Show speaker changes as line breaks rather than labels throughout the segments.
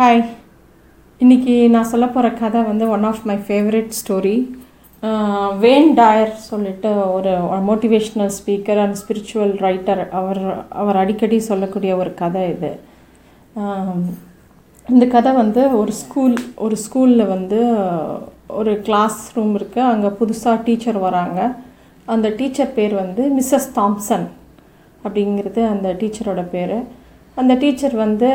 Hi இன்றைக்கி நான் சொல்ல போகிற கதை வந்து one of my favourite story Wayne Dyer சொல்லிட்டு ஒரு motivational speaker and spiritual writer அவர் அவர் அடிக்கடி சொல்லக்கூடிய ஒரு கதை இது. இந்த கதை வந்து ஒரு ஸ்கூல் ஒரு ஸ்கூலில் வந்து ஒரு கிளாஸ் ரூம் இருக்குது அங்கே புதுசாக டீச்சர் வராங்க. அந்த டீச்சர் பேர் வந்து மிஸ்ஸஸ் தாம்சன் அப்படிங்கிறது அந்த டீச்சரோட பேர். அந்த டீச்சர் வந்து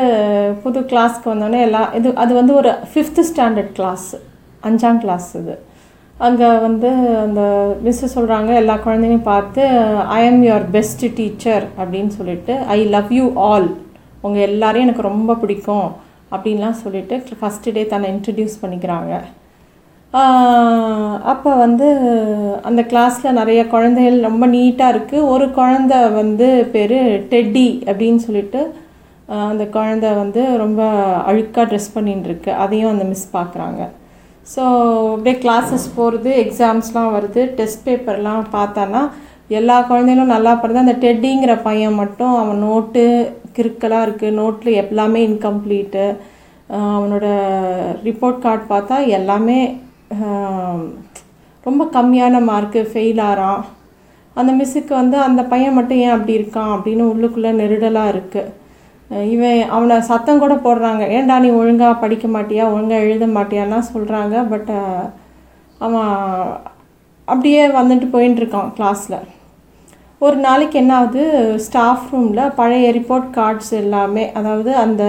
புது கிளாஸ்க்கு வந்தோடனே எல்லா இது அது வந்து ஒரு ஃபிஃப்த்து ஸ்டாண்டர்ட் கிளாஸ் அஞ்சாம் கிளாஸ் இது. அங்கே வந்து அந்த மிஸ்ஸு சொல்கிறாங்க எல்லா குழந்தையும் பார்த்து ஐ ஆம் யுவர் பெஸ்ட் டீச்சர் அப்படின்னு சொல்லிட்டு ஐ லவ் யூ ஆல் உங்கள் எல்லாரையும் எனக்கு ரொம்ப பிடிக்கும். அப்படின்லாம் சொல்லிவிட்டு ஃபஸ்ட்டு டே தன்னை இன்ட்ரடியூஸ் பண்ணிக்கிறாங்க. அப்போ வந்து அந்த கிளாஸில் நிறைய குழந்தைகள் ரொம்ப நீட்டாக இருக்குது ஒரு குழந்த வந்து பேர் டெட்டி அப்படின்னு சொல்லிட்டு அந்த குழந்தை வந்து ரொம்ப அழுக்காக ட்ரெஸ் பண்ணின்னு இருக்கு அதையும் அந்த மிஸ் பார்க்குறாங்க ஸோ அப்படியே கிளாஸஸ் போகிறது எக்ஸாம்ஸ்லாம் வருது. டெஸ்ட் பேப்பர்லாம் பார்த்தானா எல்லா குழந்தைகளும் நல்லா பிறந்த அந்த டெட்டிங்கிற பையன் மட்டும் அவன் நோட்டு கிறுக்கலாக இருக்குது நோட்டில் எல்லாமே இன்கம்ப்ளீட்டு அவனோட ரிப்போர்ட் கார்டு பார்த்தா எல்லாமே ரொம்ப கம்மியான மார்க்கு ஃபெயில் ஆகிறான் அந்த மிஸ்ஸுக்கு வந்து அந்த பையன் மட்டும் ஏன் அப்படி இருக்கான்? அப்படின்னு உள்ளுக்குள்ளே நெருடலாக இருக்குது இவன் அவனை சத்தம் கூட போடுறாங்க. ஏன்டா நீ ஒழுங்காக படிக்க மாட்டியா? ஒழுங்காக எழுத மாட்டியான்னா சொல்கிறாங்க பட் அவன் அப்படியே வந்துட்டு போயின்னு இருக்கான் கிளாஸில் ஒரு நாளைக்கு என்ன ஆகுது? ஸ்டாஃப் ரூமில் பழைய ரிப்போர்ட் கார்ட்ஸ் எல்லாமே அதாவது அந்த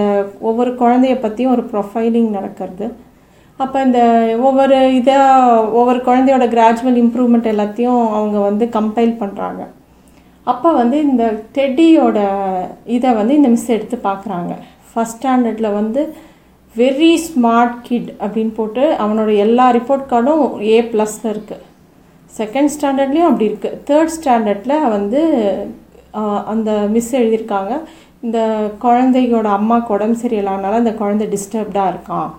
ஒவ்வொரு குழந்தைய பற்றியும் ஒரு ப்ரொஃபைலிங் நடக்கிறது. அப்போ இந்த ஒவ்வொரு இதை ஒவ்வொரு குழந்தையோட கிராஜுவல் இம்ப்ரூவ்மெண்ட் எல்லாத்தையும் அவங்க வந்து கம்பைல் பண்ணுறாங்க அப்போ வந்து இந்த டெட்டியோட இதை வந்து இந்த மிஸ் எடுத்து பார்க்குறாங்க. ஃபஸ்ட் ஸ்டாண்டர்டில் வந்து வெரி ஸ்மார்ட் கிட் அப்படின்னு போட்டு அவனோட எல்லா ரிப்போர்ட் கார்டும் ஏ ப்ளஸில் இருக்குது செகண்ட் ஸ்டாண்டர்ட்லேயும் அப்படி இருக்குது தேர்ட் ஸ்டாண்டர்டில் வந்து அந்த மிஸ் எழுதியிருக்காங்க. இந்த குழந்தையோட அம்மாவுக்கு உடம்பு சரியில்லாதனால அந்த குழந்தை டிஸ்டர்ப்டாக இருக்கான்.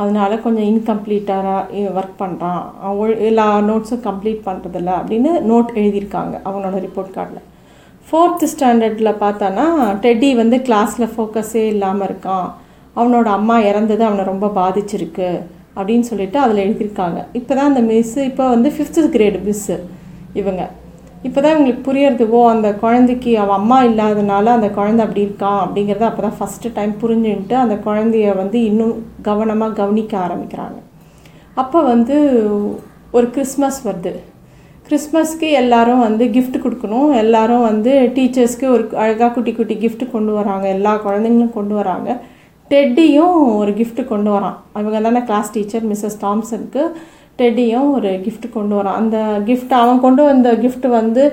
அதனால் கொஞ்சம் இன்கம்ப்ளீட்டாக ஒர்க் பண்ணுறான் எல்லா நோட்ஸும் கம்ப்ளீட் பண்ணுறதில்ல அப்படின்னு நோட் எழுதியிருக்காங்க அவனோட ரிப்போர்ட் கார்டில் ஃபோர்த்து ஸ்டாண்டர்டில் பார்த்தானா டெட்டி வந்து கிளாஸில் ஃபோக்கஸே இல்லாமல் இருக்கான். அவனோட அம்மா இறந்தது அவனை ரொம்ப பாதிச்சிருக்கு அப்படின்னு சொல்லிட்டு அதில் எழுதியிருக்காங்க. இப்போ தான் அந்த மிஸ்ஸு இப்போ வந்து ஃபிஃப்த்து கிரேடு மிஸ்ஸு இவங்க. இப்போ தான் இவங்களுக்கு புரியறது ஓ அந்த குழந்தைக்கு அவள் அம்மா இல்லாதனால அந்த குழந்தை அப்படி இருக்கான் அப்படிங்கிறத அப்போ தான் ஃபஸ்ட்டு டைம் புரிஞ்சுன்ட்டு அந்த குழந்தைய வந்து இன்னும் கவனமாக கவனிக்க ஆரம்பிக்கிறாங்க. அப்போ வந்து ஒரு கிறிஸ்மஸ் வருது. கிறிஸ்மஸ்க்கு எல்லாரும் வந்து கிஃப்ட் கொடுக்கணும். எல்லாரும் வந்து டீச்சர்ஸ்க்கு ஒரு அழகாக குட்டி குட்டி கிஃப்ட் கொண்டு வராங்க. எல்லா குழந்தைங்களும் கொண்டு வராங்க. டெட்டியும் ஒரு கிஃப்ட் கொண்டு வரான். அவங்க தானே கிளாஸ் டீச்சர் மிஸ்ஸஸ் தாம்சனுக்கு டெடியும் ஒரு கிஃப்ட் கொண்டு வரான். அந்த கிஃப்ட் அவன் கொண்டு வந்த கிஃப்ட் வந்து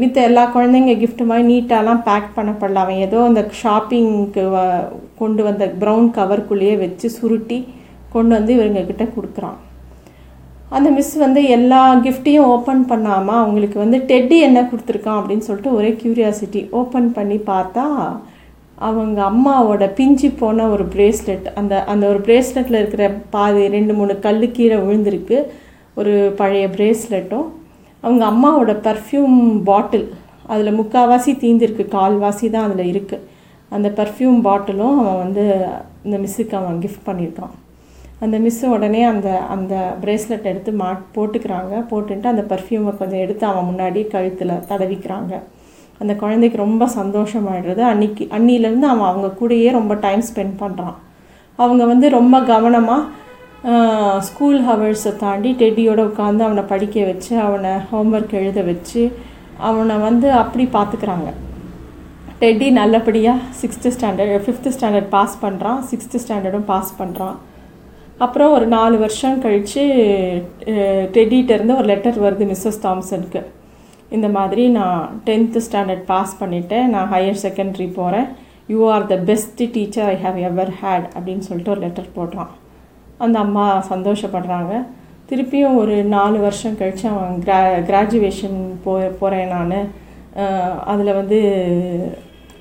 மித்த எல்லா குழந்தைங்க கிஃப்ட் மாதிரி நீட்டாலாம் பேக் பண்ணப்படல. அவன் ஏதோ அந்த ஷாப்பிங்க்கு கொண்டு வந்த ப்ரௌன் கவர்க்குள்ளேயே வச்சு சுருட்டி கொண்டு வந்து இவங்கக்கிட்ட கொடுக்குறான். அந்த மிஸ் வந்து எல்லா கிஃப்ட்டையும் ஓப்பன் பண்ணாமல் அவங்களுக்கு வந்து டெட்டி என்ன கொடுத்துருக்கான் அப்படின்னு சொல்லிட்டு ஒரே கியூரியாசிட்டி ஓப்பன் பண்ணி பார்த்தா அவங்க அம்மாவோட பிஞ்சு போன ஒரு பிரேஸ்லெட் அந்த அந்த ஒரு பிரேஸ்லெட்டில் இருக்கிற பாதி ரெண்டு மூணு கல் கீழே விழுந்திருக்கு. ஒரு பழைய பிரேஸ்லெட்டும் அவங்க அம்மாவோட பர்ஃப்யூம் பாட்டில் அதில் முக்கால்வாசி தீந்திருக்கு. கால்வாசி தான் அதில் இருக்குது அந்த பர்ஃப்யூம் பாட்டிலும் அவன் வந்து இந்த மிஸ்ஸுக்கு அவன் கிஃப்ட் பண்ணியிருக்கான். அந்த மிஸ்ஸு உடனே அந்த அந்த பிரேஸ்லெட் எடுத்து மாட் போட்டுக்கிறாங்க. போட்டுட்டு அந்த பர்ஃப்யூமை கொஞ்சம் எடுத்து அவன் முன்னாடி கழுத்தில் தடவிக்கிறாங்க. அந்த குழந்தைக்கு ரொம்ப சந்தோஷமாயிடுறது. அன்னைக்கு அன்னிலேருந்து அவன் அவங்க கூடயே ரொம்ப டைம் ஸ்பெண்ட் பண்ணுறான் அவங்க வந்து ரொம்ப கவனமாக ஸ்கூல் ஹவர்ஸை தாண்டி டெட்டியோட உட்காந்து அவனை படிக்க வச்சு அவனை ஹோம்ஒர்க் எழுத வச்சு அவனை வந்து அப்படி பார்த்துக்கிறாங்க டெட்டி நல்லபடியாக sixth standard fifth standard pass பண்ணுறான் சிக்ஸ்த்து ஸ்டாண்டர்டும் பாஸ் பண்ணுறான் அப்புறம் ஒரு நாலு வருஷம் கழித்து டெட்டிகிட்டேருந்து ஒரு லெட்டர் வருது மிஸ்ஸஸ் தாம்சனுக்கு இந்த மாதிரி நான் டென்த்து ஸ்டாண்டர்ட் பாஸ் பண்ணிட்டேன். நான் ஹையர் செகண்டரி போகிறேன் you are the best teacher I have ever had அப்படின்னு சொல்லிட்டு ஒரு லெட்டர் போடுறான். அந்த அம்மா சந்தோஷப்படுறாங்க. திருப்பியும் ஒரு நாலு வருஷம் கழித்து அவன் கிரா கிராஜுவேஷன் போ போகிறேன் நான். அதில் வந்து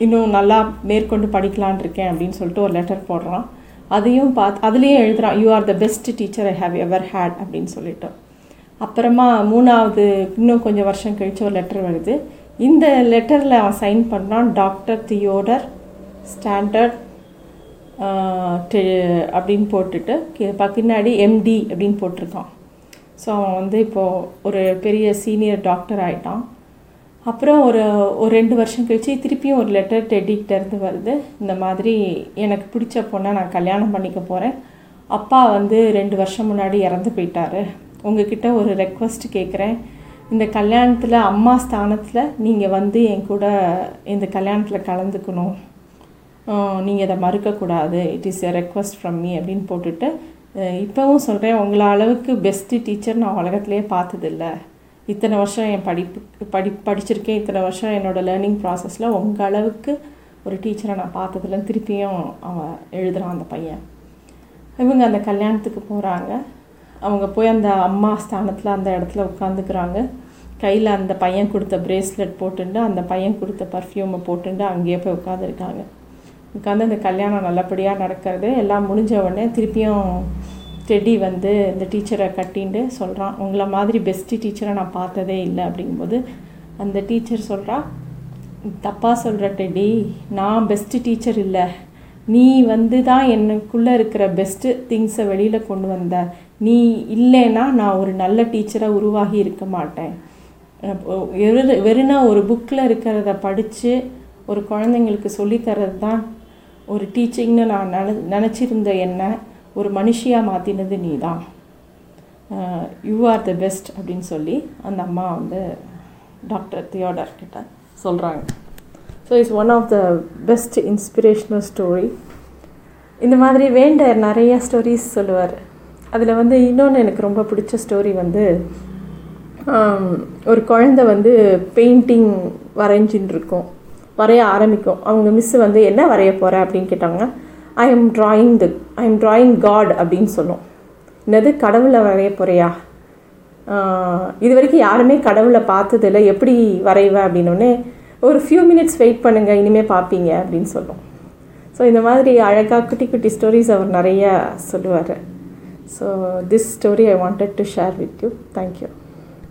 இன்னும் நல்லா மேற்கொண்டு படிக்கலான் இருக்கேன் அப்படின்னு சொல்லிட்டு ஒரு லெட்டர் போடுறான். அதையும் பார்த்து அதுலேயும் எழுதுகிறான் you are the best teacher I have ever had அப்படின்னு சொல்லிட்டு. அப்புறமா மூணாவது இன்னும் கொஞ்சம் வருஷம் கழித்து ஒரு லெட்டர் வருது. இந்த லெட்டரில் அவன் சைன் பண்ணான் டாக்டர் தியோடர் ஸ்டாண்டர்ட் அப்படின்னு போட்டுட்டு பின்னாடி எம்டி அப்படின்னு போட்டிருக்கான். ஸோ அவன் வந்து இப்போது ஒரு பெரிய சீனியர் டாக்டர் ஆகிட்டான் அப்புறம் ஒரு ஒரு ரெண்டு வருஷம் கழிச்சு திருப்பியும் ஒரு லெட்டர் டெடிக்கிட்டேருந்து வருது. இந்த மாதிரி எனக்கு பிடிச்ச பொண்ணை நான் கல்யாணம் பண்ணிக்க போகிறேன் அப்பா வந்து ரெண்டு வருஷம் முன்னாடி இறந்து போயிட்டாரு. உங்ககிட்ட ஒரு ரெக்வஸ்ட் கேட்குறேன் இந்த கல்யாணத்தில் அம்மா ஸ்தானத்தில் நீங்கள் வந்து என் கூட இந்த கல்யாணத்தில் கலந்துக்கணும். நீங்கள் இதை மறுக்கக்கூடாது it is a request from me அப்படின்னு போட்டுட்டு இப்போவும் சொல்கிறேன் உங்களை அளவுக்கு பெஸ்ட்டு டீச்சர் நான் உலகத்துலேயே பார்த்ததில்ல. இத்தனை வருஷம் என் படிப்பு படி படிச்சிருக்கேன். இத்தனை வருஷம் என்னோடய லேர்னிங் ப்ராசஸில் உங்கள் அளவுக்கு ஒரு டீச்சரை நான் பார்த்ததில்லன்னு திருப்பியும் அவன் எழுதுகிறான் அந்த பையன். இவங்க அந்த கல்யாணத்துக்கு போகிறாங்க அவங்க போய் அந்த அம்மா ஸ்தானத்தில் அந்த இடத்துல உட்காந்துக்கிறாங்க கையில் அந்த பையன் கொடுத்த பிரேஸ்லெட் போட்டுண்டு அந்த பையன் கொடுத்த பர்ஃப்யூமை போட்டுண்டு அங்கேயே போய் உட்காந்துருக்காங்க உட்காந்து அந்த கல்யாணம் நல்லபடியாக நடக்கிறது. எல்லாம் முடிஞ்ச உடனே திருப்பியும் டெடி வந்து இந்த டீச்சரை கட்டின்ட்டு சொல்கிறான் உங்களை மாதிரி பெஸ்ட்டு டீச்சரை நான் பார்த்ததே இல்லை. அப்படிங்கும்போது அந்த டீச்சர் சொல்கிறா தப்பாக சொல்கிற டெடி நான் பெஸ்ட்டு டீச்சர் இல்லை. நீ வந்து தான் எனக்குள்ளே இருக்கிற பெஸ்ட்டு திங்ஸை வெளியில் கொண்டு வந்த. நீ இல்லைன்னா நான் ஒரு நல்ல டீச்சராக உருவாகி இருக்க மாட்டேன். வெறு வெறுனா ஒரு புக்கில் இருக்கிறத படித்து ஒரு குழந்தைங்களுக்கு சொல்லித்தரது தான் ஒரு டீச்சிங்னு நான் நின நினச்சிருந்த என்ன ஒரு மனுஷியாக மாற்றினது நீ தான் யூ ஆர் த பெஸ்ட் அப்படின்னு சொல்லி அந்த அம்மா வந்து டாக்டர் தியோடர் கிட்ட சொல்கிறாங்க so it's one of the best inspirational story இந்த மாதிரி வேண்ட நிறைய ஸ்டோரிஸ் சொல்லுவார். அதில் வந்து இன்னொன்று எனக்கு ரொம்ப பிடிச்ச ஸ்டோரி வந்து ஒரு குழந்தை வந்து பெயிண்டிங் வரைஞ்சின்னு இருக்கும் வரைய ஆரம்பிக்கும். அவங்க மிஸ்ஸு வந்து என்ன வரைய போகிற அப்படின்னு கேட்டாங்க. I am drawing the I am drawing God அப்படின்னு சொல்லும் என்னது? கடவுளை வரைய போகிறியா இது வரைக்கும் யாருமே கடவுளை பார்த்ததில்ல. எப்படி வரைவேன் அப்படின்னோடனே ஒரு ஃபியூ மினிட்ஸ் வெயிட் பண்ணுங்கள் இனிமேல் பார்ப்பீங்க அப்படின்னு சொல்லும் ஸோ இந்த மாதிரி அழகாக குட்டி குட்டி ஸ்டோரிஸ் அவர் நிறைய சொல்லுவார். So, this story I wanted to share with you. Thank you.